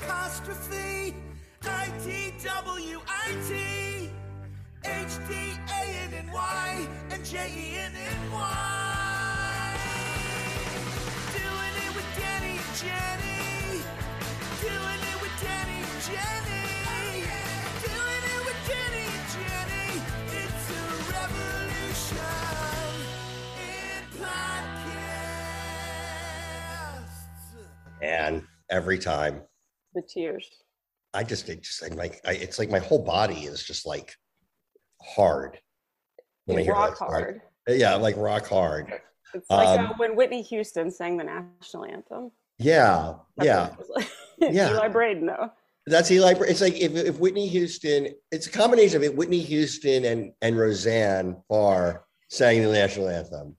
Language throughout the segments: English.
apostrophe I T W I T H D A N N Y and Jenny. Doing it with Danny and Jenny. Doing it with Danny and Jenny. It's a revolution and every time The tears. I just, it just, like, I, it's like my whole body is just like hard. when I hear rock that. Hard. yeah, like rock hard. It's like Um, uh, when Whitney Houston sang the national anthem. Yeah, That's yeah. what it was like. Yeah. Eli Braden, though. That's Eli. It's like if, if Whitney Houston, it's a combination of it. Whitney Houston and and Roseanne Barr sang the national anthem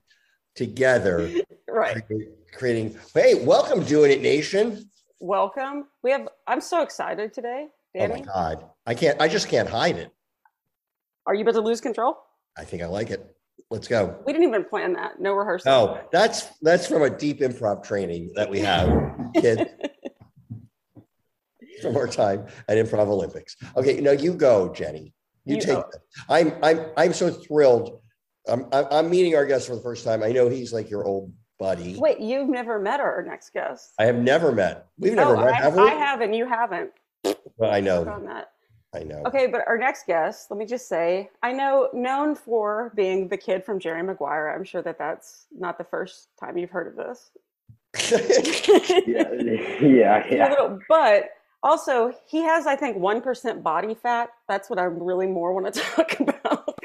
together, Right. creating- creating. Hey, welcome, doing it, nation! Welcome. We have. I'm so excited today, Danny. Oh my God, I can't. I just can't hide it. Are you about to lose control? I think I like it. Let's go. We didn't even plan that. No rehearsal. Oh, that's that's from a deep improv training that we have, kids. Some more time at Improv Olympics. Okay, no, you go, Jenny. You, You- take. I'm I'm I'm so thrilled. I'm I'm meeting our guest for the first time. I know he's like your old buddy. Wait, you've never met our next guest. I have never met. We've never oh, met, I, have we? I have, and you haven't. Well, I know. on that. I know. Okay, but our next guest, let me just say, I know, known for being the kid from Jerry Maguire. I'm sure that that's not the first time you've heard of this. yeah, yeah, yeah. little- but also, he has, I think, 1% body fat. That's what I really more want to talk about.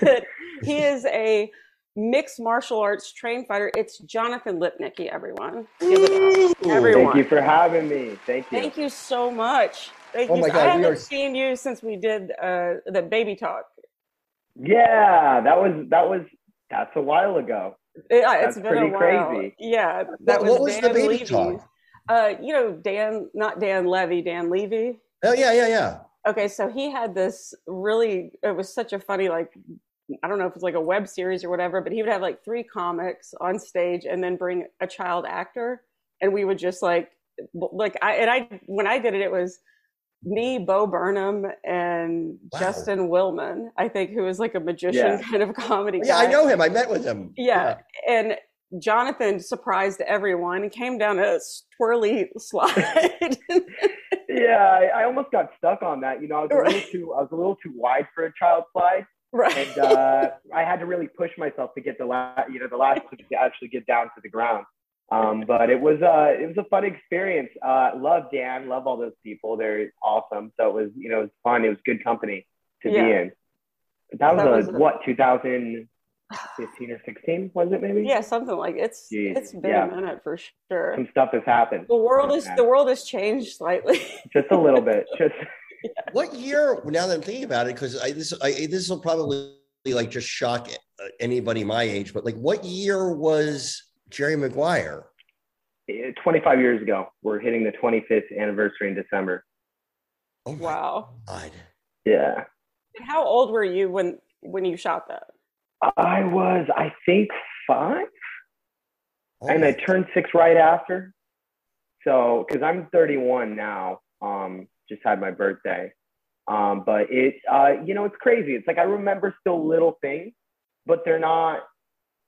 That he is a mixed martial arts trained fighter. It's Jonathan Lipnicki, everyone. Give it up. Everyone. Thank you for having me. Thank you. Thank you so much. Thank Oh you. my I God, we haven't are- seen you since we did uh, the baby talk. Yeah, that was that was that's a while ago. Yeah, it's That's been a pretty while. crazy. Yeah, that What- what was the Dan baby Levy. talk? Uh, you know, Dan, not Dan Levy, Dan Levy. Oh yeah, yeah, yeah. Okay, so he had this really. It was such a funny, like, I don't know if it's like a web series or whatever, but he would have like three comics on stage and then bring a child actor, and we would just like, like I and I when I did it, it was me, Bo Burnham, and Wow. Justin Willman. I think who was like a magician Yeah. kind of comedy. Yeah, I know him. I met with him. Yeah. And Jonathan surprised everyone and came down a twirly slide. Yeah, I, I almost got stuck on that. You know, I was a little too I was a little too wide for a child slide, right. and uh, I had to really push myself to get the last you know the last to actually get down to the ground. Um, but it was uh, it was a fun experience. Uh, love Dan, love all those people. They're awesome. So it was you know it was fun. It was good company to Yeah. be in. That was, That a, was a- what 2015 or 16 was it maybe? yeah, something like it's Jeez, it's been yeah. a minute for sure. Some stuff has happened. The world is the world has changed slightly. Just a little bit. Just What year? Now that I'm thinking about it, because I this I, this will probably like just shock uh, anybody my age, but like, what year was Jerry Maguire? eh, 25 years ago. We're hitting the 25th anniversary in December. Oh wow. God! Yeah. And how old were you when when you shot that? I was, I think, five, Oh and I turned six right after. So, because I'm 31 now, um, just had my birthday. Um, but it, uh, you know, it's crazy. It's like I remember still little things, but they're not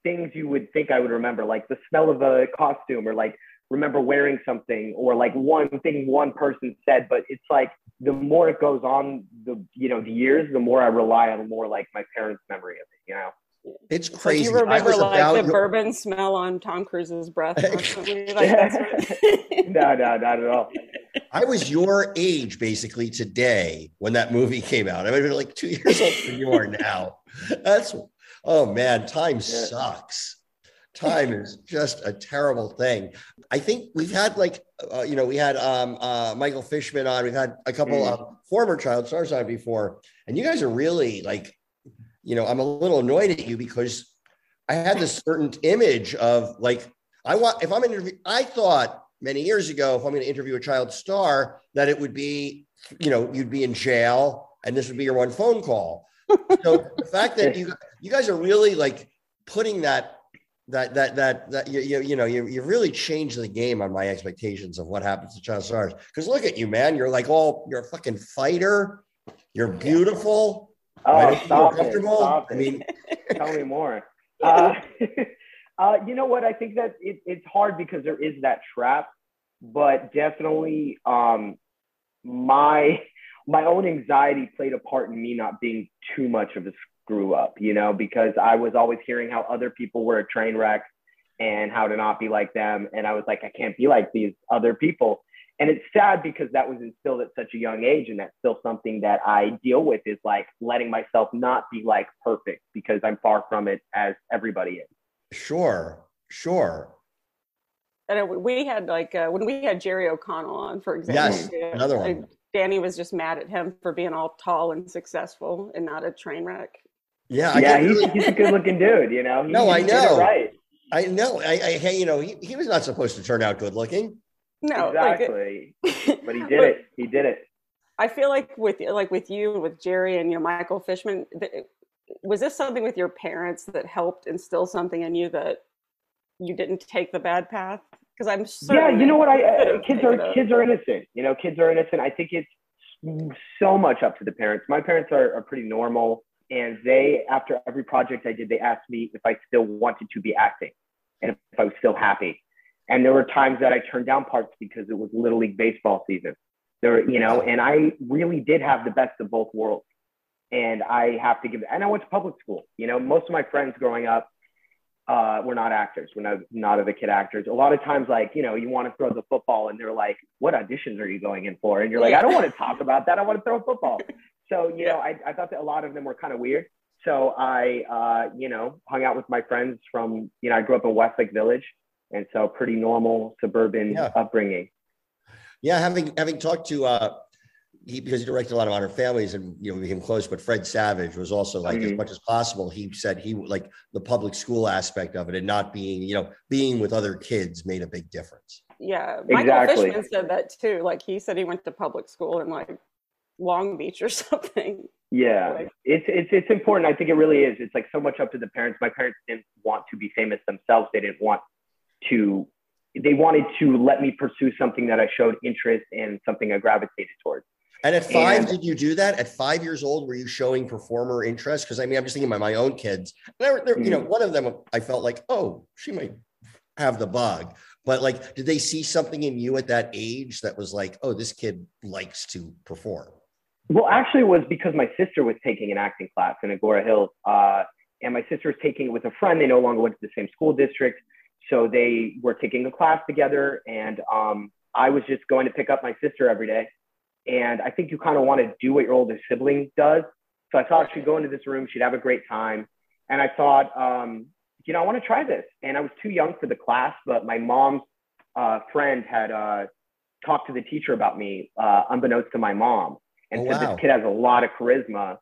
things you would think I would remember, like the smell of a costume or like remember wearing something or like one thing one person said. But it's like the more it goes on, the, you know, the years, the more I rely on more like my parents' memory of it, you know? It's Like crazy. you I remember was like about the your- bourbon smell on Tom Cruise's breath constantly? Like, that's what- no, no, not at all. I was your age basically today when that movie came out. I would have been like two years old than you are now. That's oh man, time sucks. Time is just a terrible thing. I think we've had like uh, you know we had um, uh, Michael Fishman on. We've had a couple Mm. of former child stars on before, and you guys are really like you know I'm a little annoyed at you because I had this certain image of like I want if I'm interview I thought many years ago if I'm going to interview a child star that it would be you know you'd be in jail and this would be your one phone call. So the fact that you you guys are really like putting that that that that that you you, you know you you really changed the game on my expectations of what happens to child stars. Because look at you, man. You're like all you're a fucking fighter. You're beautiful. Oh, Why don't you feel stop it, comfortable? stop I mean, Tell me more. Uh, uh, you know what? I think that it, it's hard because there is that trap, but definitely um, my my own anxiety played a part in me not being too much of a screw up. You know, because I was always hearing how other people were a train wreck and how to not be like them, and I was like, I can't be like these other people. And it's sad because that was instilled at such a young age, and that's still something that I deal with is like letting myself not be like perfect because I'm far from it as everybody is. sure, sure. And we had like uh, when we had Jerry O'Connell on, for example. Yes, another I- one. Danny was just mad at him for being all tall and successful and not a train wreck. Yeah, I yeah, he's, he's a good looking dude, you know. He, No, I he did know. right. I know. I, I hey, you know, he, he was not supposed to turn out good looking. No, like, exactly. but he did it. He did it. I feel like with like with you and with Jerry and you know Michael Fishman, th- was this something with your parents that helped instill something in you that you didn't take the bad path? Because I'm certain yeah, you know what? I uh, kids are kids are innocent. You know, kids are innocent. I think it's so much up to the parents. My parents are, are pretty normal, and they after every project I did, they asked me if I still wanted to be acting and if I was still happy. And there were times that I turned down parts because it was Little League baseball season. There, you know, and I really did have the best of both worlds. And I have to give. And I went to public school. You know, most of my friends growing up uh, were not actors. We're not not of the kid actors. A lot of times, like you know, you want to throw the football, and they're like, "What auditions are you going in for?" And you're like, "I don't want to talk about that. I want to throw a football." So you know, I, I thought that a lot of them were kind of weird. So I, uh, you know, hung out with my friends from, you know, I grew up in Westlake Village, and so pretty normal suburban Yeah. upbringing. Yeah, having having talked to uh he because he directed a lot of Modern Families and you know we became close, but Fred Savage was also like as Mhm. much as possible. He said he like the public school aspect of it and not being you know being with other kids made a big difference. Yeah, Michael Exactly. Fishman said that too. Like he said he went to public school in like Long Beach or something. Yeah, Like- it's it's it's important. I think it really is. It's like so much up to the parents. My parents didn't want to be famous themselves. They didn't want to. They wanted to let me pursue something that I showed interest in, something I gravitated towards. And at five, And- did you do that? At five years old, were you showing performer interest? Because I mean, I'm just thinking about my own kids. They're, they're, You know, Mm. one of them, I felt like, oh, she might have the bug. But like, did they see something in you at that age that was like, oh, this kid likes to perform? Well, actually, it was because my sister was taking an acting class in Agoura Hills, uh, and my sister was taking it with a friend. They no longer went to the same school district, so they were taking a class together. And um, I was just going to pick up my sister every day. And I think you kind of want to do what your older sibling does. So I thought she'd go into this room, she'd have a great time, and I thought, um, you know, I want to try this. And I was too young for the class, but my mom's uh, friend had uh, talked to the teacher about me, uh, unbeknownst to my mom and Oh, said wow. this kid has a lot of charisma.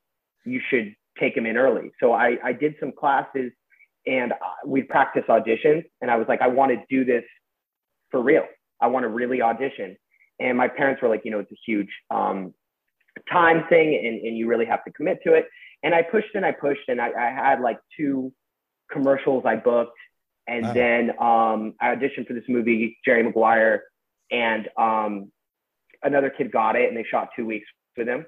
You should take him in early. So I, I did some classes and uh, we practiced auditions. And I was like, I want to do this for real. I want to really audition. And my parents were like, you know, it's a huge um, time thing and, and you really have to commit to it. And I pushed and I pushed and I, I had like two commercials I booked. And Wow. then um, I auditioned for this movie, Jerry Maguire, and um, another kid got it and they shot two weeks with him.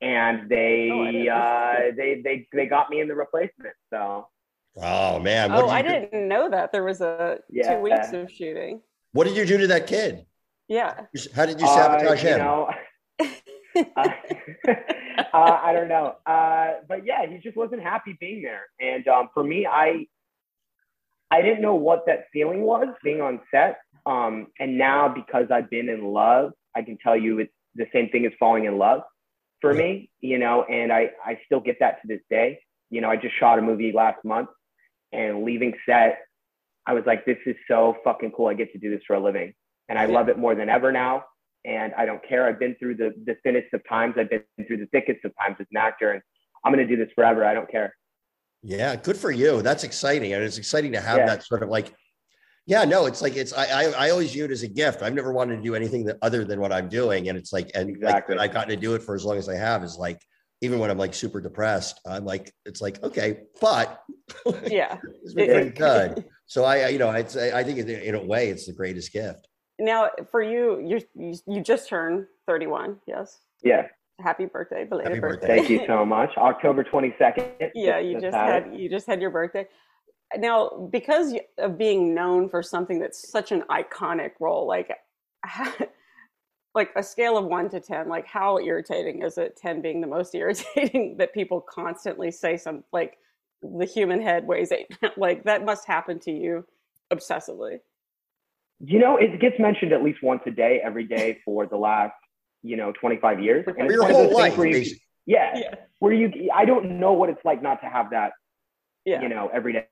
And they Oh, uh, they they they got me in the replacement. So Oh man, oh, did I do? didn't know that there was a Yeah. two weeks of shooting. What did you do to that kid? Yeah. How did you uh, sabotage you him? know, uh, uh, I don't know. Uh, but yeah, he just wasn't happy being there. And um, for me, I I didn't know what that feeling was being on set. Um, and now because I've been in love, I can tell you it's the same thing as falling in love for me, you know, and I, I still get that to this day. You know, I just shot a movie last month and leaving set, I was like, this is so fucking cool. I get to do this for a living. And I Yeah. love it more than ever now. And I don't care. I've been through the, the thinnest of times. I've been through the thickest of times as an actor. And I'm going to do this forever. I don't care. Yeah, good for you. That's exciting. And it's exciting to have Yeah. that sort of like, yeah, no, it's like it's I, I I always view it as a gift. I've never wanted to do anything that other than what I'm doing. And it's like, and Exactly. like I've gotten to do it for as long as I have is like, even when I'm like super depressed, I'm like, it's like, okay, but Yeah. it's been pretty good. So I, I- you know, I'd say, I think in- in a way, it's the greatest gift. Now, for you, you you you just turned 31. Yes. Yeah. Happy birthday, belated Happy birthday. birthday. Thank you so much. October 22nd. yeah, you just had you just had your birthday. Now, because of being known for something that's such an iconic role, like like a scale of one to ten, like how irritating is it? Ten being the most irritating that people constantly say some like the human head weighs eight. like that must happen to you obsessively. You know, it gets mentioned at least once a day, every day for the last, you know, 25 years. And For it's your whole life, where you- yeah, Yeah. where you, I don't know what it's like not to have that Yeah. you know, every day.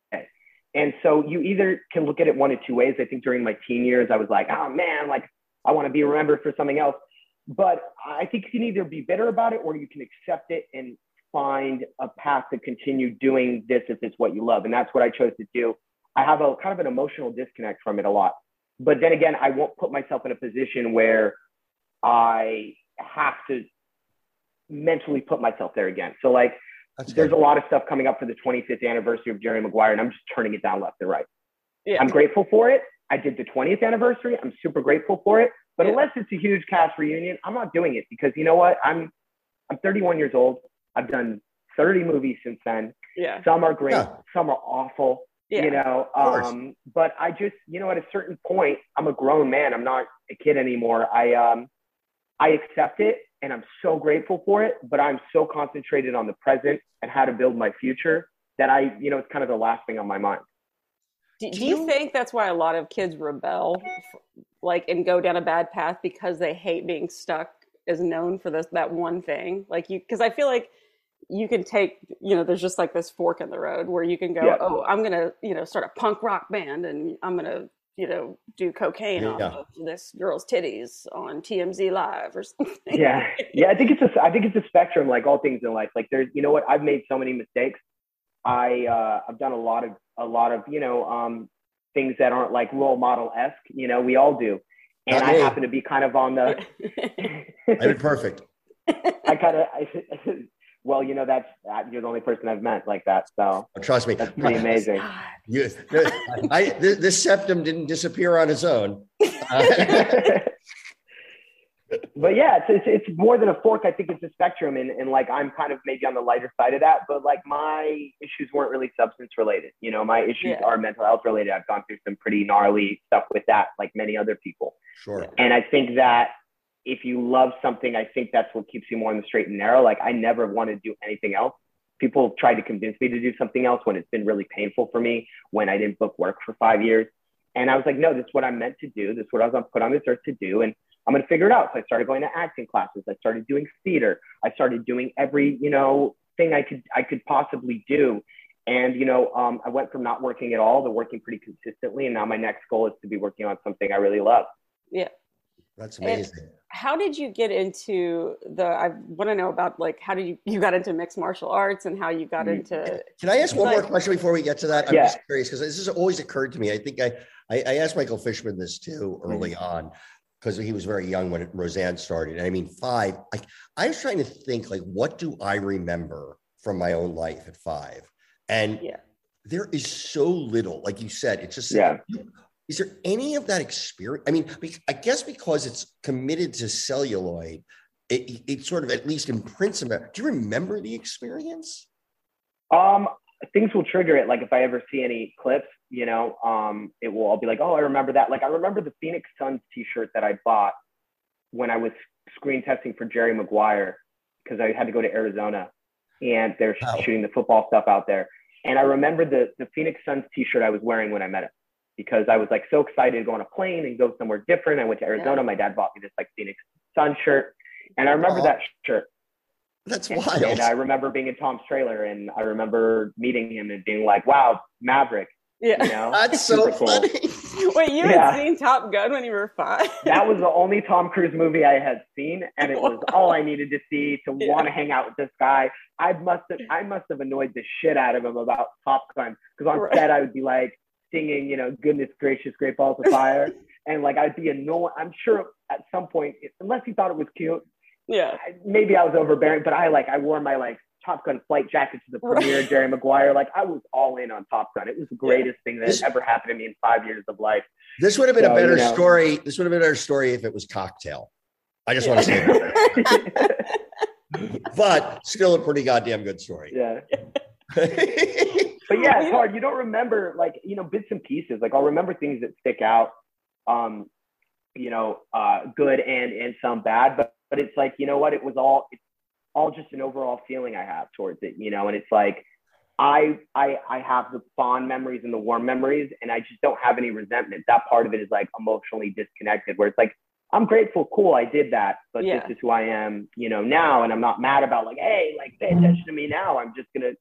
And so you either can look at it one of two ways. I think during my teen years, I was like, oh man, like I want to be remembered for something else. But I think you can either be bitter about it or you can accept it and find a path to continue doing this if it's what you love. And that's what I chose to do. I have a kind of an emotional disconnect from it a lot. But then again, I won't put myself in a position where I have to mentally put myself there again. So like That's there's good. a lot of stuff coming up for the 25th anniversary of Jerry Maguire, and I'm just turning it down left and right. Yeah. I'm grateful for it. I did the 20th anniversary. I'm super grateful for it. But Yeah. unless it's a huge cast reunion, I'm not doing it because you know what? I'm I'm 31 years old. I've done 30 movies since then. yeah. Some are great, Yeah. some are awful. Yeah. You know, course. um, but I just, you know, at a certain point, I'm a grown man. I'm not a kid anymore. I um I accept it and I'm so grateful for it, but I'm so concentrated on the present and how to build my future that I, you know, it's kind of the last thing on my mind. Do, Do do you you- think that's why a lot of kids rebel, like, and go down a bad path because they hate being stuck is known for this that one thing? Like you, because I feel like you can take, you know, there's just like this fork in the road where you can go, Yeah. oh, I'm gonna, you know, start a punk rock band and I'm gonna, you know, do cocaine Yeah. off of this girl's titties on TMZ Live or something. Yeah. Yeah. I think it's a, I think it's a spectrum, like all things in life. Like there's, you know what? I've made so many mistakes. I, uh, I've done a lot of, a lot of, you know, um, things that aren't like role model esque, you know, we all do. And Not I me. happen to be kind of on the, I did perfect. I kind of, I, well, you know, that's uh, you're the only person I've met like that, so Oh, Trust me. that's pretty amazing. You, I, this, this septum didn't disappear on its own. Uh, but yeah, it's, it's it's more than a fork. I think it's a spectrum, and and like I'm kind of maybe on the lighter side of that, but like my issues weren't really substance related. You know, my issues Yeah. are mental health related. I've gone through some pretty gnarly stuff with that, like many other people. sure. And I think that if you love something, I think that's what keeps you more on the straight and narrow. Like I never want to do anything else. People tried to convince me to do something else when it's been really painful for me, when I didn't book work for five years. And I was like, no, this is what I'm meant to do. This is what I was put on this earth to do. And I'm going to figure it out. So I started going to acting classes. I started doing theater. I started doing every, you know, thing I could, I could possibly do. And, you know, um, I went from not working at all to working pretty consistently. And now my next goal is to be working on something I really love. Yeah. That's And- amazing. how did you get into the i want to know about like how did you you got into mixed martial arts and how you got Mm. into Can I ask one more question before we get to that? I'm Yeah. just curious because this has always occurred to me. I think I, I, I asked Michael Fishman this too early Mm-hmm. on because he was very young when Roseanne started. And I mean, five, I, I was trying to think like, what do I remember from my own life at five? And Yeah. there is so little, like you said, it's just, Yeah. is there any of that experience? I mean, I guess because it's committed to celluloid, it, it sort of at least imprints on. Do you remember the experience? Um, things will trigger it. Like if I ever see any clips, you know, um, it will. I'll be like, oh, I remember that. Like I remember the Phoenix Suns T-shirt that I bought when I was screen testing for Jerry Maguire because I had to go to Arizona and they're Wow. shooting the football stuff out there. And I remember the the Phoenix Suns T-shirt I was wearing when I met him because I was like so excited to go on a plane and go somewhere different. I went to Arizona. My dad bought me this like Phoenix Sun shirt, and I remember Aw. that shirt. That's And, wild. and I remember being in Tom's trailer, and I remember meeting him and being like, "Wow, Maverick!" Yeah You know, That's so Super cool. funny. wait you Yeah. had seen top gun when you were five That was the only Tom Cruise movie I had seen, and it was all I needed to see to Yeah. want to hang out with this guy. I must have, I must have annoyed the shit out of him about Top Gun because on Right. set I would be like singing, you know, "Goodness Gracious, Great Balls of Fire," and like I'd be annoyed. I'm sure at some point, unless he thought it was cute, Yeah. maybe I was overbearing, but I like I wore my like Top Gun flight jacket to the premiere, Jerry Maguire. Like I was all in on Top Gun. It was the greatest thing that This- ever happened to me in five years of life. This would have been a better you know. story. This would have been a better story if it was cocktail. I just want to say that. but still a pretty goddamn good story. yeah. But yeah, it's hard. You don't remember like, you know, bits and pieces. Like I'll remember things that stick out. Um, you know, uh good and and some bad, but but it's like, you know what, it was all it's all just an overall feeling I have towards it, you know, and it's like I I I have the fond memories and the warm memories and I just don't have any resentment. That part of it is like emotionally disconnected where it's like I'm grateful, cool, I did that, but Yeah. this is who I am, you know, now and I'm not mad about like, hey, like pay mm-hmm. attention to me now. I'm just gonna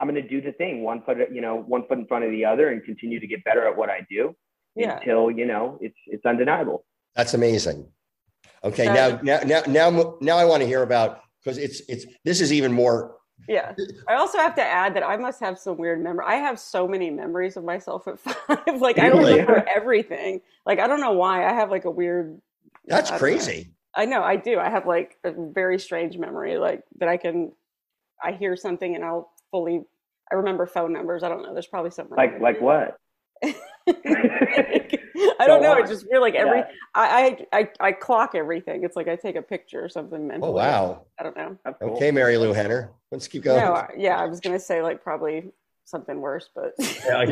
I'm gonna do the thing, one foot, you know, one foot in front of the other and continue to get better at what I do Yeah. until, you know, it's it's undeniable. That's amazing. Okay, That- now now now now now I want to hear about because it's it's this is even more. Yeah. I also have to add that I must have some weird memory. I have so many memories of myself at five. like I don't Really? remember everything. Like I don't know why. I have like a weird That's I don't crazy. I know I do. I have like a very strange memory, like that I can I hear something and I'll fully I remember phone numbers. I don't know. There's probably something Like like what? I don't know. on. It's just weird. Like every Yeah. I, I I I clock everything. It's like I take a picture or something mentally. Oh wow. I don't know. That's cool. Okay, Marilu Henner. Let's keep going. No, I- yeah, I was gonna say like probably something worse, but Yeah,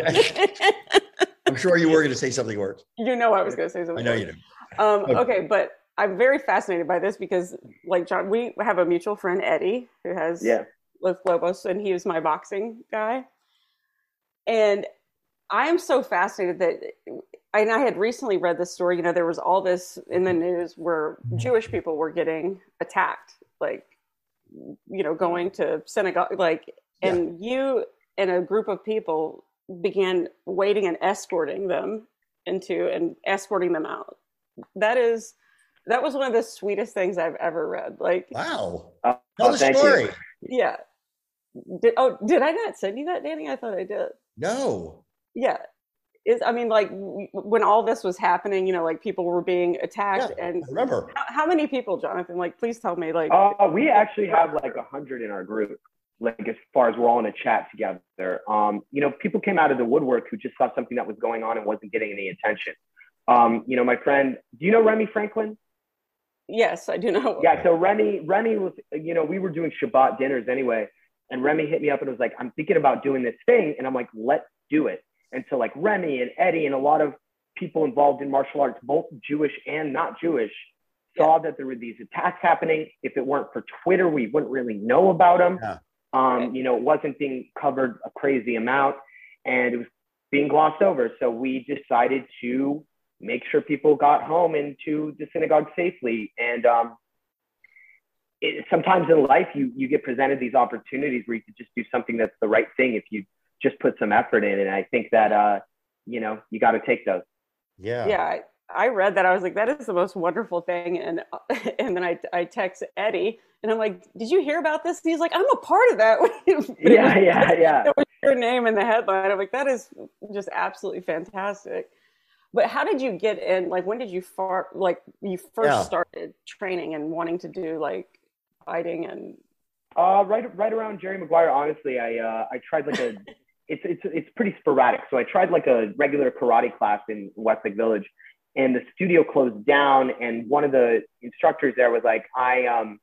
I'm sure you were going to say something worse. you know I was gonna say something. I know worse. you do. Um, Okay. okay, but I'm very fascinated by this because, like John, we have a mutual friend Eddie who has Yeah. with Lobos, and he was my boxing guy. And I am so fascinated that, and I had recently read this story. You know, there was all this in the news where mm-hmm. Jewish people were getting attacked, like, you know, going to synagogue, like, and you and a group of people began waiting and escorting them into and escorting them out. That is, that was one of the sweetest things I've ever read. Like, Wow. Oh, Tell the thank you. story. yeah. Did, oh, did I not send you that, Danny? I thought I did. No. Yeah. Is I mean, like when all this was happening, you know, like people were being attacked, Yeah, and I remember. how, how many people, Jonathan? Like, please tell me. Like, Uh, we actually have like a hundred in our group. Like as far as we're all in a chat together. Um, you know, people came out of the woodwork who just saw something that was going on and wasn't getting any attention. Um, you know, my friend, do you know Remy Franklin? yes, I do know. Yeah, so Remy, Remy was, you know, we were doing Shabbat dinners anyway, and Remy hit me up and was like, "I'm thinking about doing this thing," and I'm like, "Let's do it." And so like Remy and Eddie and a lot of people involved in martial arts, both Jewish and not Jewish, saw that there were these attacks happening. If it weren't for Twitter, we wouldn't really know about them. Yeah. Um, you know, it wasn't being covered a crazy amount, and it was being glossed over. So we decided to make sure people got home into the synagogue safely. And um, it, sometimes in life, you you get presented these opportunities where you could just do something that's the right thing if you just put some effort in. And I think that uh, you know you got to take those. Yeah. yeah. I, I read that. I was like, that is the most wonderful thing. And and then I I text Eddie, and I'm like, did you hear about this? And he's like, I'm a part of that. Yeah, was- yeah, yeah. It was your name in the headline. I'm like, that is just absolutely fantastic. But how did you get in? Like, when did you far like you first Yeah. started training and wanting to do like fighting and Uh, right, right around Jerry Maguire. Honestly, I uh, I tried like a, it's it's it's pretty sporadic. So I tried like a regular karate class in Westlake Village, and the studio closed down. And one of the instructors there was like, I um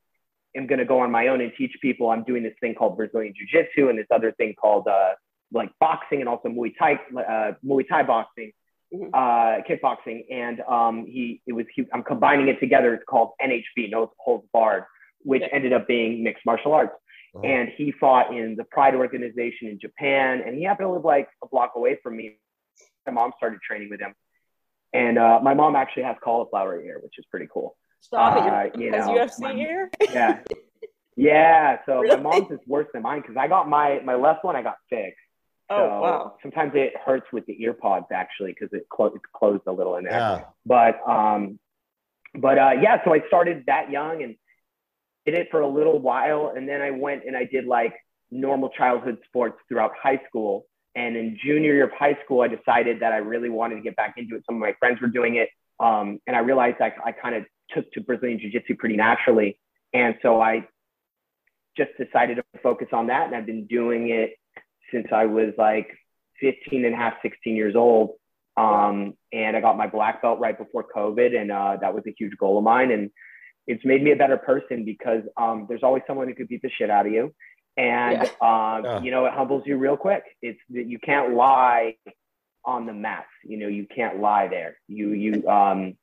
am gonna go on my own and teach people. I'm doing this thing called Brazilian Jiu Jitsu and this other thing called uh like boxing and also Muay Thai uh, Muay Thai boxing. Mhm. Uh, kickboxing, and um, he it was he, I'm combining it together. It's called NHB, No Holds Barred, which Yeah. ended up being mixed martial arts Oh. and he fought in the Pride organization in Japan, and he happened to live like a block away from me. My mom started training with him, and uh, my mom actually has cauliflower ear, which is pretty cool. stop Uh, it? you Has know, UFC my- here? Yeah, yeah. So Really? my mom's is worse than mine because I got my my left one I got fixed. Oh wow. Sometimes it hurts with the ear pods actually because it clo- it's closed a little in there Yeah. but um but uh yeah so i started that young and did it for a little while and then i went and i did like normal childhood sports throughout high school and in junior year of high school i decided that i really wanted to get back into it some of my friends were doing it um and i realized i, I kind of took to brazilian jiu-jitsu pretty naturally and so I just decided to focus on that, and I've been doing it since I was like 15 and a half, 16 years old. Um, and I got my black belt right before COVID, and uh, that was a huge goal of mine. And it's made me a better person because um, there's always someone who could beat the shit out of you, and yeah. um, yeah. you know it humbles you real quick. It's that you can't lie on the mats. You know you can't lie there. You you um,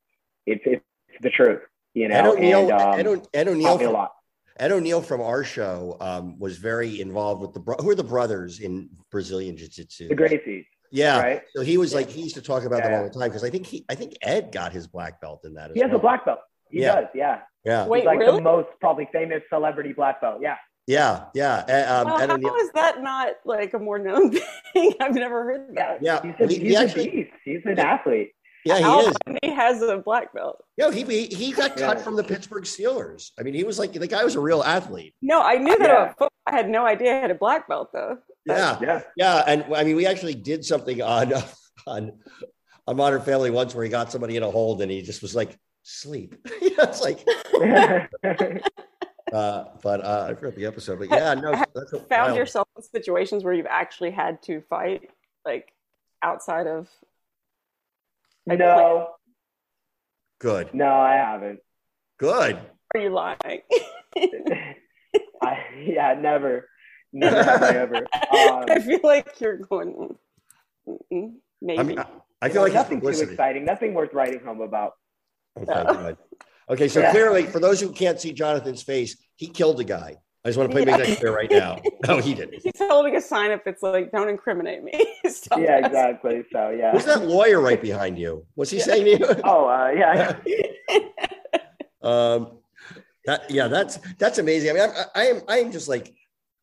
it's it's the truth. You know, Ed O'Neill, and, um, Ed, o- Ed O'Neill taught me a from, lot. Ed O'Neill from our show um, was very involved with the bro- who are the brothers in Brazilian Jiu Jitsu. The Gracies. Yeah. right? So he was Yeah. like he used to talk about them all the time because I think he I think Ed got his black belt in that as He has well. a black belt. He Yeah. does. Yeah. Yeah. Wait, He's like really? the most probably famous celebrity black belt. Yeah. Yeah. Yeah. Uh, Um, well, Ed how O'Neill- is that not like a more known thing? I've never heard that. yeah. He's, a, we- he's we a beast. He's an athlete. yeah, he Al is. Bundy has a black belt. Yeah, he, he he got cut Yeah. from the Pittsburgh Steelers. I mean, he was like the guy was a real athlete. No, I knew that Yeah. about. I had no idea I had a black belt though. Yeah. Yeah. Yeah, and I mean, we actually did something on on on Modern Family once where he got somebody in a hold and he just was like sleep. You know, it's like, uh, but uh, I forgot the episode. But yeah, no, that's a Found wild- yourself in situations where you've actually had to fight, like outside of. Like, no, good, no, I haven't. good. Are you lying? I, yeah, never, never have I ever. Um, I feel like you're going. Maybe. I mean, I, I feel like it's nothing too exciting, nothing worth writing home about. Okay, good. Okay, so Yeah. clearly, for those who can't see Jonathan's face, he killed a guy. I just want to make Yeah. that clear right now. No, he didn't. He's holding a sign up that's like, "Don't incriminate me." Stop Yeah, exactly. So yeah. Who's that lawyer right behind you? What's he saying to you? Oh, uh, yeah. Um, that yeah, that's that's amazing. I mean, I, I am I am just like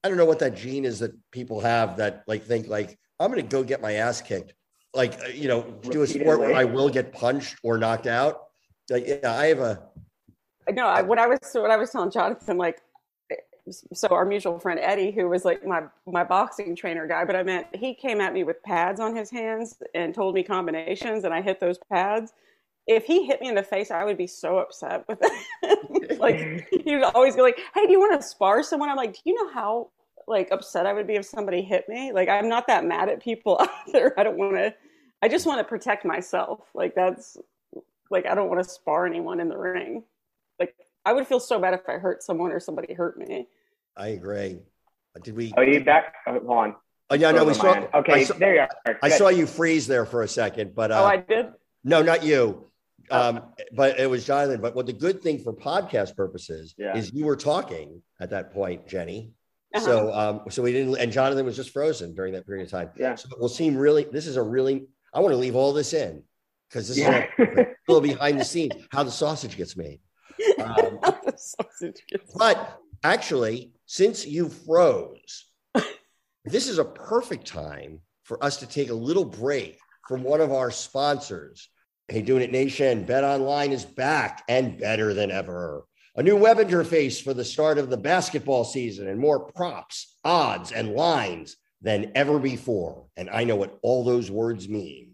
I don't know what that gene is that people have that like think like I'm going to go get my ass kicked, like uh, you know, do a sport where I will get punched or knocked out. Like yeah, I have a no, I, what I was what I was telling Jonathan, like, so our mutual friend Eddie, who was like my my boxing trainer guy, but I meant he came at me with pads on his hands and told me combinations, and I hit those pads. If he hit me in the face, I would be so upset with him. like he would always be like, "Hey, do you want to spar someone?" I'm like, "Do you know how like upset I would be if somebody hit me? Like, I'm not that mad at people either. I don't want to. I just want to protect myself. Like that's like I don't want to spar anyone in the ring. Like I would feel so bad if I hurt someone or somebody hurt me. I agree. Did we? Are you back? Oh, hold on. Oh yeah, no, we saw. my. Okay, I saw, there you are. I saw you freeze there for a second, but uh, oh, I did. No, not you. Oh. Um, but it was Jonathan. But what the good thing for podcast purposes Yeah. is you were talking at that point, Jenny. Uh-huh. So, um, so we didn't, and Jonathan was just frozen during that period of time. Yeah. So it will seem really. This is a really. I want to leave all this in because this Yeah. is a little behind the scenes how the sausage gets made. Um, sausage gets- but actually, since you froze, this is a perfect time for us to take a little break from one of our sponsors. Hey, Doing It Nation, Bet Online is back and better than ever. A new web interface for the start of the basketball season and more props, odds, and lines than ever before. And I know what all those words mean.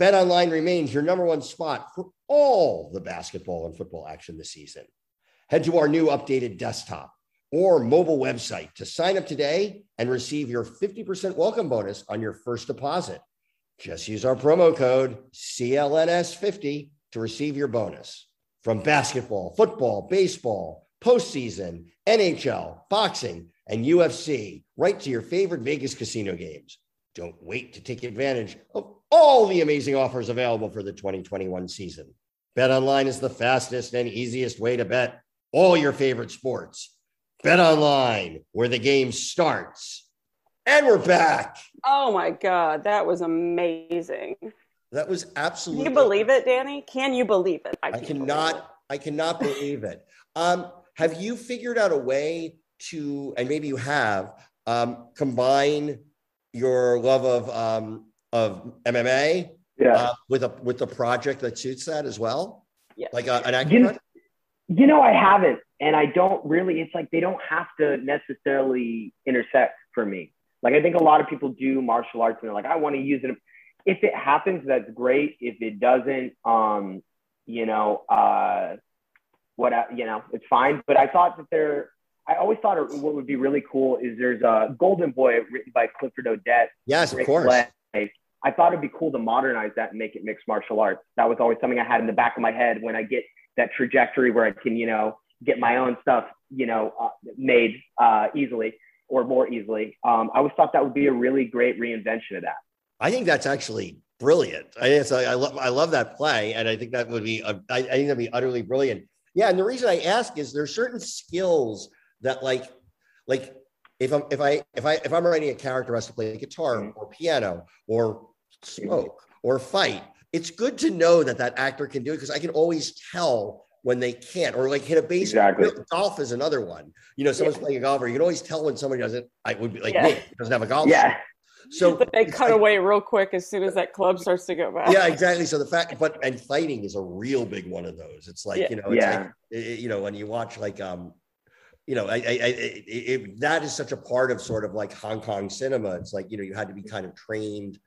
Bet Online remains your number one spot for all the basketball and football action this season. Head to our new updated desktop or mobile website to sign up today and receive your 50% welcome bonus on your first deposit. Just use our promo code CLNS50 to receive your bonus. From basketball, football, baseball, postseason, NHL, boxing, and UFC, right to your favorite Vegas casino games. Don't wait to take advantage of all the amazing offers available for the 2021 season. Bet online is the fastest and easiest way to bet all your favorite sports. Bet online, where the game starts. And we're back. Oh my god, that was amazing. That was absolutely. Can you believe it, Danny? Can you believe it? I can't believe it. cannot. I cannot believe it. Um, have you figured out a way to, and maybe you have, um, combine your love of um, of MMA Yeah. uh, with a with the project that suits that as well? Yeah. Like a, an You know, actor. you know, I haven't, and I don't really. It's like they don't have to necessarily intersect for me. Like I think a lot of people do martial arts and they're like, I want to use it. If it happens, that's great. If it doesn't, um, you know, uh, what I- you know, it's fine. But I thought that there, I always thought what would be really cool is there's a Golden Boy written by Clifford Odets. Yes, of course. I thought it'd be cool to modernize that and make it mixed martial arts. That was always something I had in the back of my head when I get that trajectory where I can, you know, get my own stuff, you know, uh, made uh, easily or more easily. Um, I always thought that would be a really great reinvention of that. I think that's actually brilliant. I I love I love that play, and I think that would be a, I, I think that'd be utterly brilliant. Yeah, and the reason I ask is there's certain skills that like like if I'm if I if I if I'm writing a character who has to play guitar Mhm. or piano or smoke or fight, it's good to know that that actor can do it because I can always tell when they can't or like hit a base. Exactly. Golf is another one. You know, someone's playing a golfer. You can always tell when somebody doesn't. I would be like Yeah. me doesn't have a golf. Yeah. So But they cut like- away real quick as soon as that club starts to go back. yeah, exactly. So the fact, but and fighting is a real big one of those. It's like Yeah. you know, it's Yeah. like it- it- you know when you watch like um, you know, I, I, I it, that is such a part of sort of like Hong Kong cinema. It's like you know you had to be kind of trained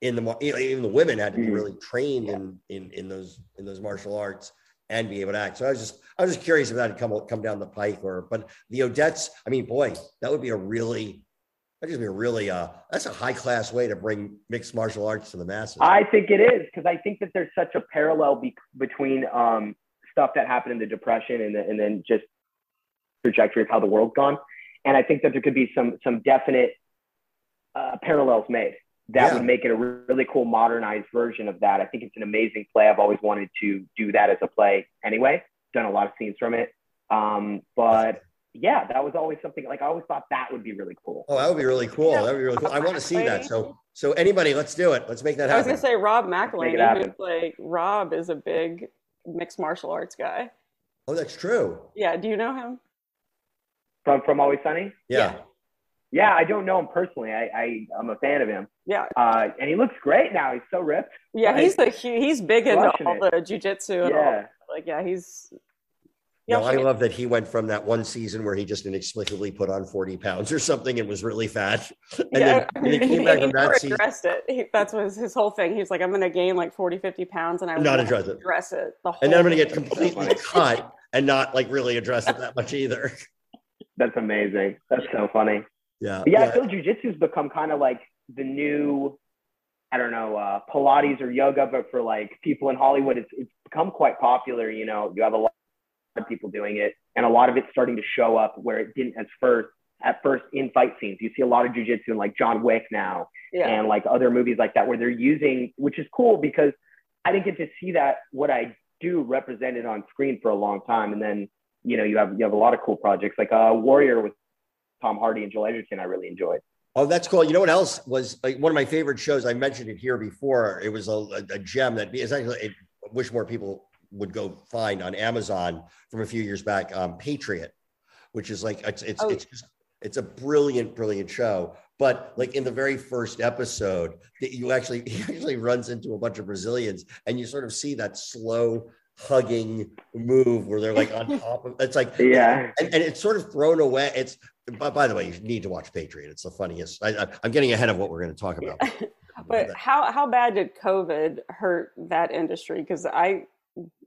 in the you know, even the women had to be Mhm. really trained in in in those in those martial arts and be able to act. So I was just I was just curious if that had come come down the pike or but the Odets. I mean, boy, that would be a really that would be a really uh that's a high class way to bring mixed martial arts to the masses. I think it is because I think that there's such a parallel be- between um, stuff that happened in the depression and, the, and then just trajectory of how the world's gone. And I think that there could be some some definite uh, parallels made that Yeah. would make it a really cool modernized version of that. I think it's an amazing play. I've always wanted to do that as a play anyway. Done a lot of scenes from it. Um, but yeah, that was always something like I always thought that would be really cool. Oh, that would be really cool. Yeah. That would be really cool. I want to see that. So, so anybody, let's do it. Let's make that happen. I was gonna say Rob Make McElhenney, who's like Rob is a big mixed martial arts guy. oh, that's true. Yeah, do you know him? From from Always Sunny. Yeah. Yeah, I don't know him personally. I, I I'm a fan of him. Yeah, Uh, and he looks great now. He's so ripped. yeah, Right. he's the he's big into Crushing all it. the jujitsu and all. Yeah. Like, yeah, he's. No, Yeah, I love that he went from that one season where he just inexplicably put on 40 pounds or something and was really fat. And yeah, then when he came back from never that season, addressed it. He, that's was his whole thing. He was like, I'm gonna gain like 40, 50 pounds, and I I'm not won't address it. address it. The whole And then I'm going to get completely cut and not like really address it that much either. That's amazing. That's so funny. Yeah. But yeah, I yeah. feel jujitsu's become kind of like the new, I don't know, uh, Pilates or yoga, but for like people in Hollywood, it's it's become quite popular. You know, you have a lot of people doing it, and a lot of it's starting to show up where it didn't at first. At first, in fight scenes, you see a lot of jujitsu in like John Wick now, Yeah, and like other movies like that where they're using which is cool because i didn't get to see that what i do represented on screen for a long time and then you know you have you have a lot of cool projects like uh warrior with tom hardy and joel edgerton i really enjoyed Oh, that's cool. You know what else was like one of my favorite shows? I mentioned it here before. It was a, a, a gem that is actually, I wish more people would go find on Amazon from a few years back. Um, Patriot, which is like it's it's Oh. it's just it's a brilliant, brilliant show. But like in the very first episode, that you actually he actually runs into a bunch of Brazilians, and you sort of see that slow hugging move where they're like on top of. It's like yeah and, and it's sort of thrown away. It's by, by the way, you need to watch Patriot. It's the funniest. I, I, I'm getting ahead of what we're going to talk about. but how how bad did COVID hurt that industry? Because I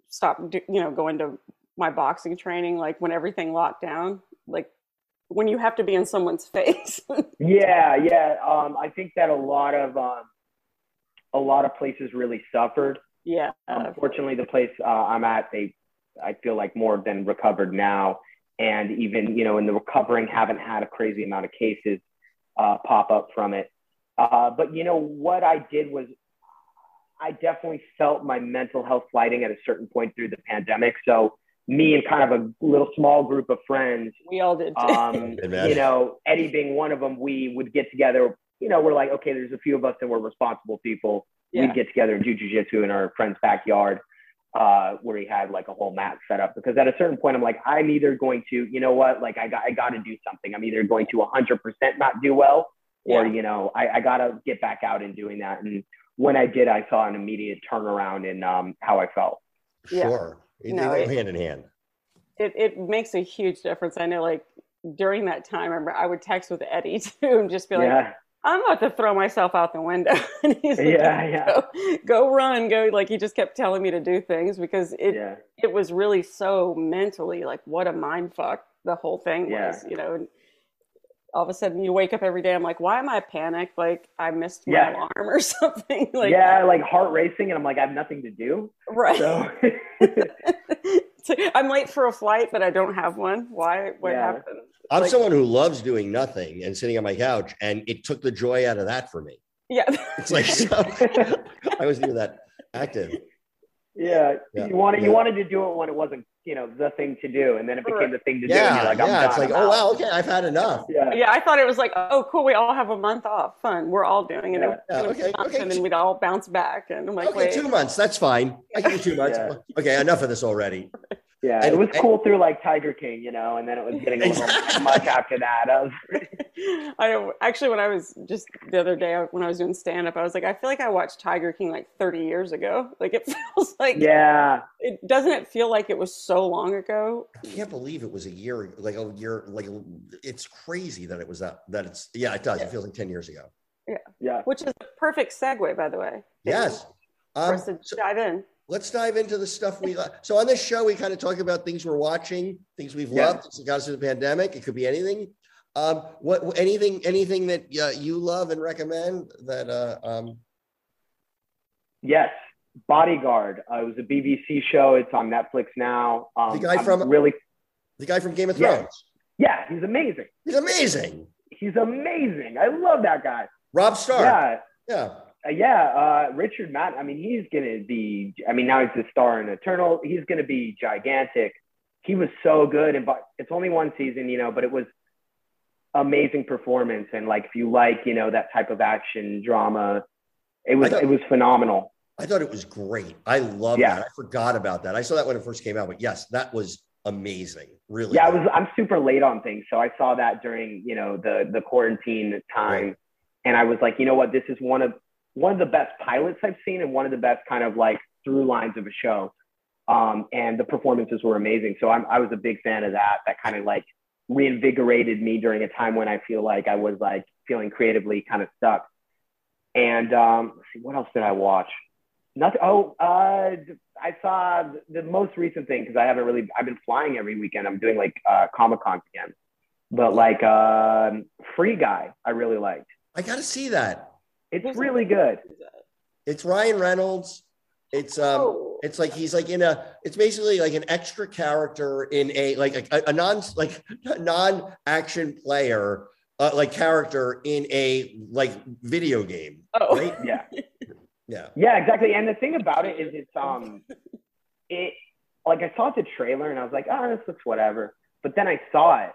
stopped, you know, going to my boxing training like when everything locked down. Like when you have to be in someone's face. yeah yeah um i think that a lot of um a lot of places really suffered yeah, unfortunately the place uh, i'm at they i feel like more than recovered now and even you know in the recovering haven't had a crazy amount of cases uh, pop up from it uh, but you know what i did was i definitely felt my mental health flighting at a certain point through the pandemic so me and kind of a little small group of friends we all did. um, you know, Eddie being one of them, we would get together. You know, we're like, okay, there's a few of us that were responsible people. Yeah. We'd get together and do jujitsu in our friend's backyard, uh, where he had like a whole mat set up. Because at a certain point, I'm like, I'm either going to, you know what, like I got, I got to do something. I'm either going to 100% not do well, or Yeah. you know, I, I got to get back out and doing that. And when I did, I saw an immediate turnaround in um, how I felt. Yeah. Sure, they go hand in hand. it, it makes a huge difference. I know, like during that time, I remember I would text with Eddie too and just be like, yeah, I'm about to throw myself out the window. and he's like, Yeah, yeah. Go, go run, go. Like he just kept telling me to do things because it yeah. it was really so mentally like what a mind fuck the whole thing Yeah. was. You know, and all of a sudden you wake up every day. I'm like, why am I panicked? Like I missed my Yeah. alarm or something. Like yeah, like heart racing, and I'm like, I have nothing to do. right. So I'm late for a flight, but I don't have one. Why? What happened? I'm Like- someone who loves doing nothing and sitting on my couch, and it took the joy out of that for me. Yeah. It's like so, I wasn't even that active. yeah, Yeah. you wanted Yeah. you wanted to do it when it wasn't, you know, the thing to do, and then it became the thing to do. and Yeah, you're like, I'm yeah. It's like, I'm oh out. wow, okay, I've had enough. Yeah, yeah, I thought it was like, oh, cool, we all have a month off. Fun. We're all doing it. Yeah. Yeah, It okay, a okay. And then we'd all bounce back. And I'm like, okay, wait. two months. That's fine. I can do two months. Yeah. Okay, enough of this already. yeah. And- it was and- cool through like Tiger King, you know, and then it was getting a little much after that. I was, I actually, when I was just the other day when I was doing stand up, I was like, I feel like I watched Tiger King like 30 years ago. Like it feels like yeah, it doesn't it feel like it was so long ago. I can't believe it was a year, like a year, like it's crazy that it was that. That it's yeah, it does. It feels like ten years ago. yeah. Yeah, which is a perfect segue, by the way. Yes. For Um, us to so dive in. Let's dive into the stuff we like. So on this show, we kind of talk about things we're watching, things we've Yeah. loved since it got us through the pandemic. It could be anything. Um, what anything anything that uh, you love and recommend that uh, um, Yes, Bodyguard. Uh, it was a BBC show. It's on Netflix now. Um, The guy I'm from- really, the guy from Game of Yeah. Thrones. yeah, he's amazing. He's amazing. He's amazing. I love that guy. Rob Stark. Yeah, Yeah. Uh, yeah, uh, Richard Madden. I mean, he's gonna be. I mean, now he's the star in Eternal. He's gonna be gigantic. He was so good, and but it's only one season, you know, but it was amazing performance. And like, if you like, you know, that type of action drama, it was thought- it was phenomenal. I thought it was great. I love Yeah. that. I forgot about that. I saw that when it first came out, but yes, that was amazing. Really. Yeah, I was. I'm super late on things, so I saw that during you know the the quarantine time, Right. and I was like, you know what, this is one of one of the best pilots I've seen, and one of the best kind of like through lines of a show. Um, and the performances were amazing. So I'm, I was a big fan of that. That kind of like reinvigorated me during a time when I feel like I was like feeling creatively kind of stuck. And um, let's see, what else did I watch? Nothing. Oh, uh, I saw the, most recent thing because I haven't really. I've been flying every weekend. I'm doing like uh, Comic Con again, but like um, Free Guy, I really liked. I got to see that. It's Who's really good. It's Ryan Reynolds. It's um, Oh. it's like he's like in a. It's basically like an extra character in a like a, a non like non action player uh, like character in a like video game. Oh, Right? Yeah, Yeah. yeah, exactly. And the thing about it is, it's um, it like I saw the trailer and I was like, oh, this looks whatever. But then I saw it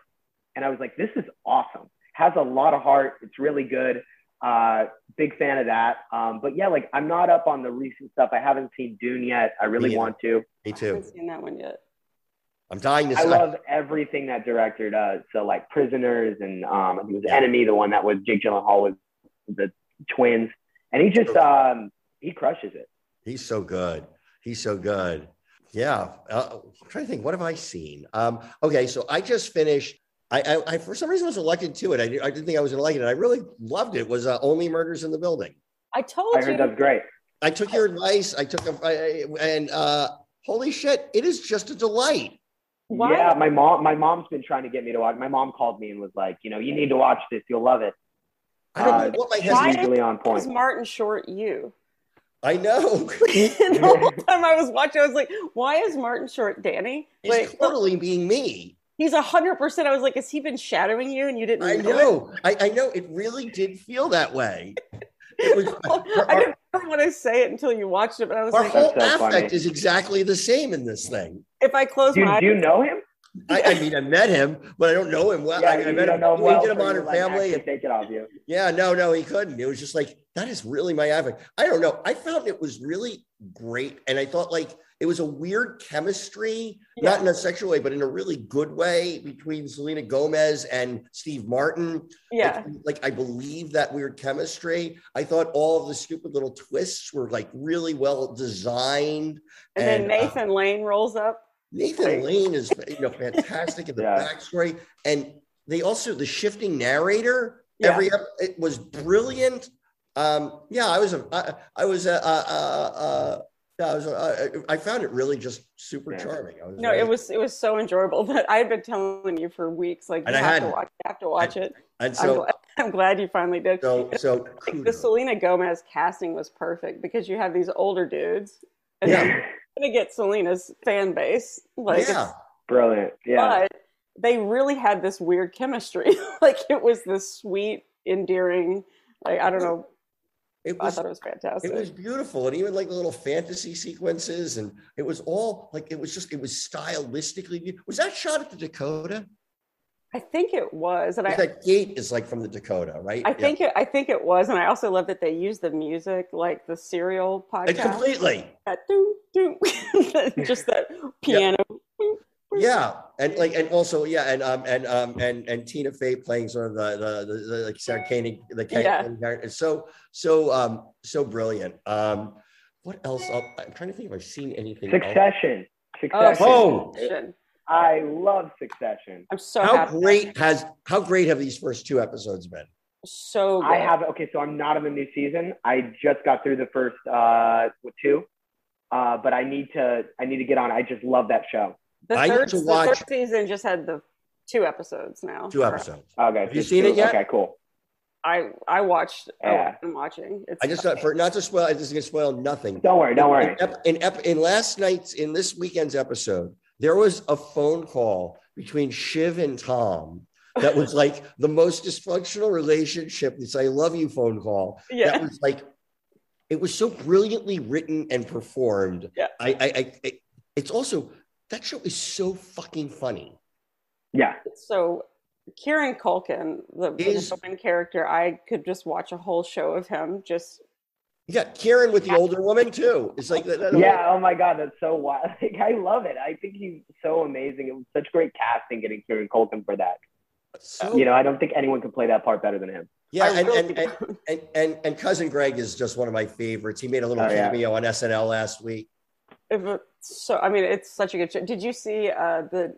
and I was like, this is awesome. Has a lot of heart. It's really good. Uh, big fan of that. Um, but yeah, like I'm not up on the recent stuff. I haven't seen Dune yet. I really want to. Me too. I haven't seen that one yet. I'm dying to I see. love everything that director does. So like Prisoners and um, I think it was Yeah. Enemy, the one that was Jake Gyllenhaal with the twins, and he just um, he crushes it. He's so good. He's so good. Yeah. Uh, I'm trying to think. What have I seen? Um, okay, so I just finished. I, I, I for some reason was elected to it. I, I didn't think I was going to like it. I really loved it. it was uh, Only Murders in the Building. I told I you. heard that's great. I took your advice. I took a, I, I- and uh, holy shit, it is just a delight. Why? Yeah, my mom my mom's been trying to get me to watch. My mom called me and was like, you know, you need to watch this. You'll love it. I don't Uh, know what my She's why- hesitation. usually on point. is. Martin Short you? I know. the whole time I was watching, I was like, why is Martin Short Danny? He's Like, totally being me. He's a hundred percent. I was like, has he been shadowing you and you didn't I know? know. I, I know. It really did feel that way. It was. Oh, I didn't ever want to say it until you watched it, but I was Our like, whole That's so affect funny. is exactly the same in this thing. if I close Do, my do you know him? I, I mean, I met him, but I don't know him well. yeah, I, I you met don't him. know him we well. did a so you're Modern like, Family, actually and take it off you. yeah, no, no, he couldn't. It was just like that is really my affect. I don't know. I found it was really great, and I thought like it was a weird chemistry, not in a sexual way, but in a really good way between Selena Gomez and Steve Martin. yeah, Like, like I believe that weird chemistry. I thought all of the stupid little twists were like really well designed. and then and, uh, Nathan Lane rolls up. Nathan Right. Lane is you know fantastic in the Yeah. backstory, and they also the shifting narrator Yeah. Every ep- it was brilliant. Um, yeah, I was a, I, I was a, uh, uh, uh, yeah, I was. A, I, I found it really just super Yeah. charming. I was No, very- it was it was so enjoyable that I had been telling you for weeks, like And you I have had- to watch, you have to watch it. and I'm, so glad, I'm glad you finally did. so so. Like, the. Selena Gomez casting was perfect because you have these older dudes, and Yeah. they're gonna get Selena's fan base. Like, yeah, Brilliant. Yeah. but they really had this weird chemistry. like it was this sweet, endearing. Like I don't know, it I thought it was fantastic. It was beautiful, and even like the little fantasy sequences, and it was all like it was just it was stylistically. Was that shot at the Dakota? I think it was, and I, that gate is like from the Dakota, right? I Yeah. think it, I think it was, and I also love that they used the music, like the serial podcast. completely. that doo, doo, just that piano. Yeah, and like, and also, yeah, and um, and um, and and Tina Fey playing sort of the the the, the like Sarkanic, the Yeah. character. It's so so um so brilliant. Um, what else? i I'm trying to think if I've seen anything. else. Succession. Oh, Succession. Oh. I love Succession. I'm so How happy. great has how great have these first two episodes been? So good. I have okay, so I'm not in the new season. I just got through the first uh with two. Uh, but I need to I need to get on. I just love that show. The I need third, to the watch- third season just had the two episodes now. Two episodes. Oh, okay. Have you just seen two. it yet? Okay, cool. I I watched. Yeah. Oh, I'm watching. It's I just thought for not to spoil, I just gonna spoil nothing. Don't worry, don't worry. In, ep- in, ep- in last night's in this weekend's episode, there was a phone call between Shiv and Tom that was like the most dysfunctional relationship. This "I love you" phone call. yeah. That was like it was so brilliantly written and performed. Yeah. I, I, I, I it's also that show is so fucking funny. Yeah. So Kieran Culkin, the, Is- the woman character, I could just watch a whole show of him. Just Yeah, Kieran with the older woman too. It's like that. that- Yeah, oh my god, that's so wild. Like, I love it. I think he's so amazing. It was such great casting getting Kieran Culkin for that. so- You know, I don't think anyone could play that part better than him. yeah, and, and, and, and and and cousin Greg is just one of my favorites. He made a little Oh, yeah. cameo on SNL last week. if it- so I mean, it's such a good show. Did you see uh, the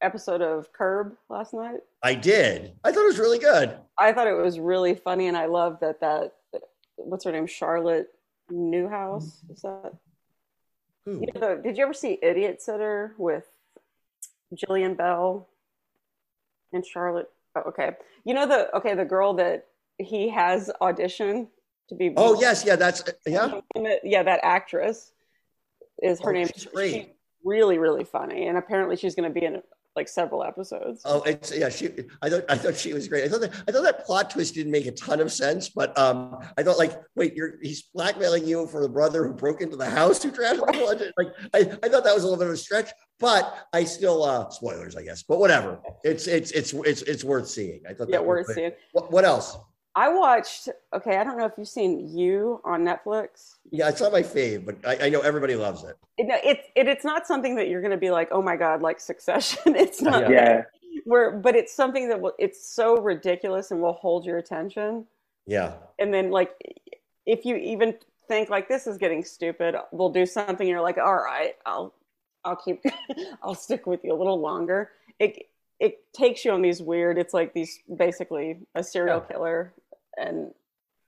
episode of Curb last night? I did. I thought it was really good. I thought it was really funny, and I love that that what's her name, Charlotte Newhouse. Is that? Who? You know, the, did you ever see Idiot Sitter with Jillian Bell and Charlotte? Oh, okay, you know the okay the girl that he has audition to be. Oh yes, yeah, that's yeah. yeah, that actress is her Oh, name. she's. She's really really funny, and apparently she's going to be in like several episodes. Oh, it's yeah. She, I thought, I thought she was great. I thought that, I thought that plot twist didn't make a ton of sense, but um, I thought like, wait, you're he's blackmailing you for the brother who broke into the house who drafted the blood. Like, I, I thought that was a little bit of a stretch, but I still uh, spoilers, I guess. But whatever, it's it's it's it's it's worth seeing. I thought yeah, that worth seeing. What, what else? I watched. Okay, I don't know if you've seen You on Netflix. Yeah, it's not my fave, but I, I know everybody loves it. It, no, it's it, it's not something that you're going to be like, oh my god, like Succession. It's not. Yeah. Yeah. Where, but it's something that will. It's so ridiculous and will hold your attention. Yeah, And then, like, if you even think like this is getting stupid, we'll do something. You're like, all right, I'll I'll keep I'll stick with you a little longer. It it takes you on these weird. It's like these basically a serial Yeah. killer and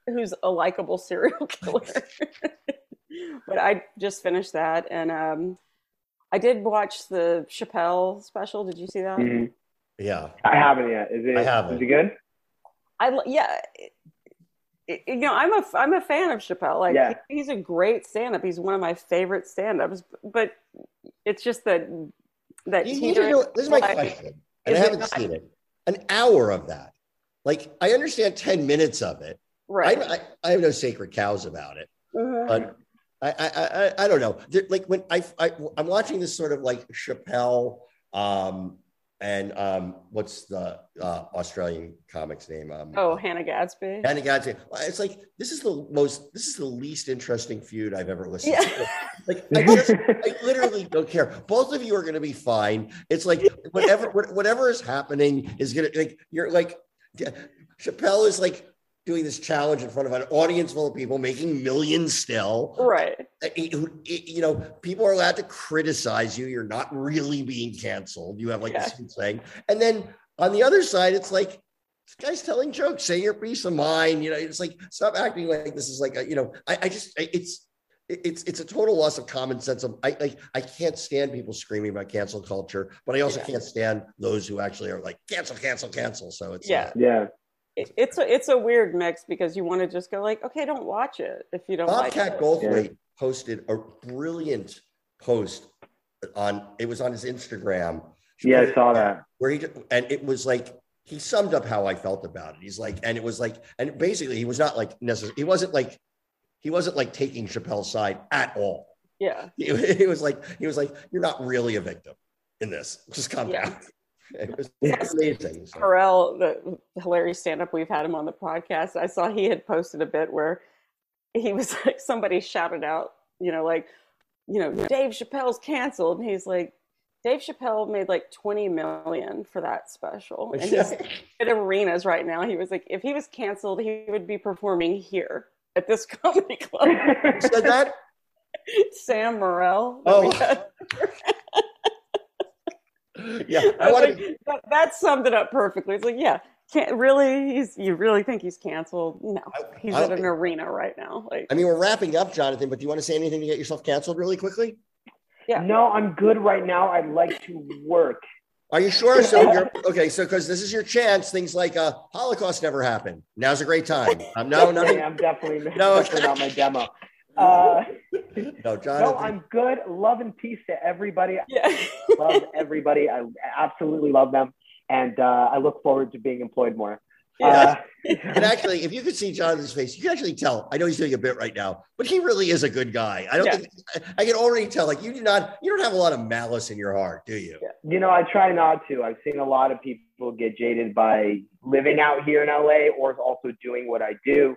who's a likable serial killer. but I just finished that, and um, I did watch the Chappelle special. Did you see that? Mhm. yeah. I haven't yet. Is it? I haven't. Is it good? I li- yeah. it- it- you know, I'm a I'm a fan of Chappelle. Like Yeah. he- he's a great stand-up. He's one of my favorite stand-ups. But it's just that that You- you know, this is my question, and I haven't not- seen it. An hour of that, like I understand ten minutes of it. right? I, I, I have no sacred cows about it, Mhm. but I, I, I, I don't know. Like when I, I, I'm watching this sort of like Chappelle, um, and um, what's the uh, Australian comic's name? Um, oh, Hannah Gadsby. Hannah Gadsby. It's like this is the most, this is the least interesting feud I've ever listened Yeah. to. Like I just, I literally don't care. Both of you are going to be fine. It's like whatever, whatever is happening is going to like you're like Chappelle is like doing this challenge in front of an audience full of people making millions still. Right. Uh, you you know, people are allowed to criticize you. You're not really being canceled. You have like Yeah. this thing, and then on the other side, it's like this guy's telling jokes. Say your piece of mind. You know, it's like stop acting like this is like a, you know. I, I just it's it's it's a total loss of common sense. Of I like I can't stand people screaming about cancel culture, but I also Yeah. can't stand those who actually are like cancel, cancel, cancel. So it's Yeah. Uh, yeah. It- it's a it's a weird mix because you want to just go like, okay, don't watch it if you don't like Bobcat it. Goldthwait posted a brilliant post on it was on his Instagram. Yeah, I saw that. Where he and it was like he summed up how I felt about it. He's like, and it was like, and basically he was not like necessarily he wasn't like he wasn't like taking Chappelle's side at all. Yeah, He, was like, he was like, you're not really a victim in this. Just calm Yeah. down. It was amazing. So- Carell, the hilarious stand up, we've had him on the podcast. I saw he had posted a bit where he was like, somebody shouted out, you know, like, you know, Dave Chappelle's canceled. And he's like, Dave Chappelle made like 20 million for that special. And he's in arenas right now. He was like, if he was canceled, he would be performing here at this comedy club. Who said that? Sam Morril. Oh. yeah, I I was want like, to. that, that summed it up perfectly. It's like, yeah, can't really. He's you really think he's canceled? No, he's I- at an arena right now. Like, I mean, we're wrapping up, Jonathan. But do you want to say anything to get yourself canceled really quickly? yeah, No, I'm good right now. I'd like to work. Are you sure? So you're okay. So because this is your chance, things like uh, Holocaust never happened. Now's a great time. Um, no, Yeah, nothing. I'm definitely, No, definitely okay. not my demo. Uh, No, Jonathan. no, I'm good. Love and peace to everybody. yeah. love everybody. I absolutely love them, and uh, I look forward to being employed more. Yeah. Uh, and actually, if you could see Jonathan's face, you can actually tell. I know he's doing a bit right now, but he really is a good guy. I don't Yeah. think I can already tell. Like you do not, you don't have a lot of malice in your heart, do you? you know, I try not to. I've seen a lot of people get jaded by living out here in LA or also doing what I do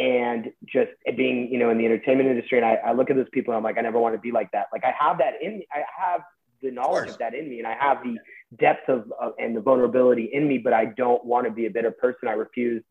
and just being, you know, in the entertainment industry. And I, I look at those people and I'm like, I never want to be like that. Like I have that in me. I have the knowledge course. of that in me and I have the depth of, of and the vulnerability in me, but I don't want to be a bitter person. I refuse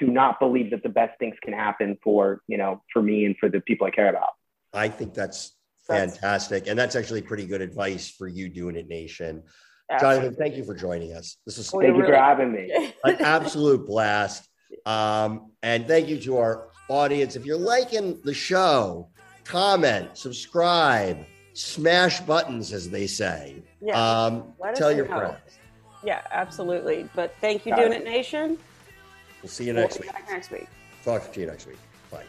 to not believe that the best things can happen for, you know, for me and for the people I care about. I think that's That's- fantastic, and that's actually pretty good advice for you doing it, Nation. Absolutely. Jonathan, thank you for joining us. This was Oh, Thank you're for having me. an absolute blast. Um, and thank you to our audience. If you're liking the show, comment, subscribe, smash buttons, as they say. Yeah. Um, tell your know. friends. yeah, absolutely. But thank you, Got doing it. Nation. We'll see you We'll next be week. back next week. Talk to you next week. Bye.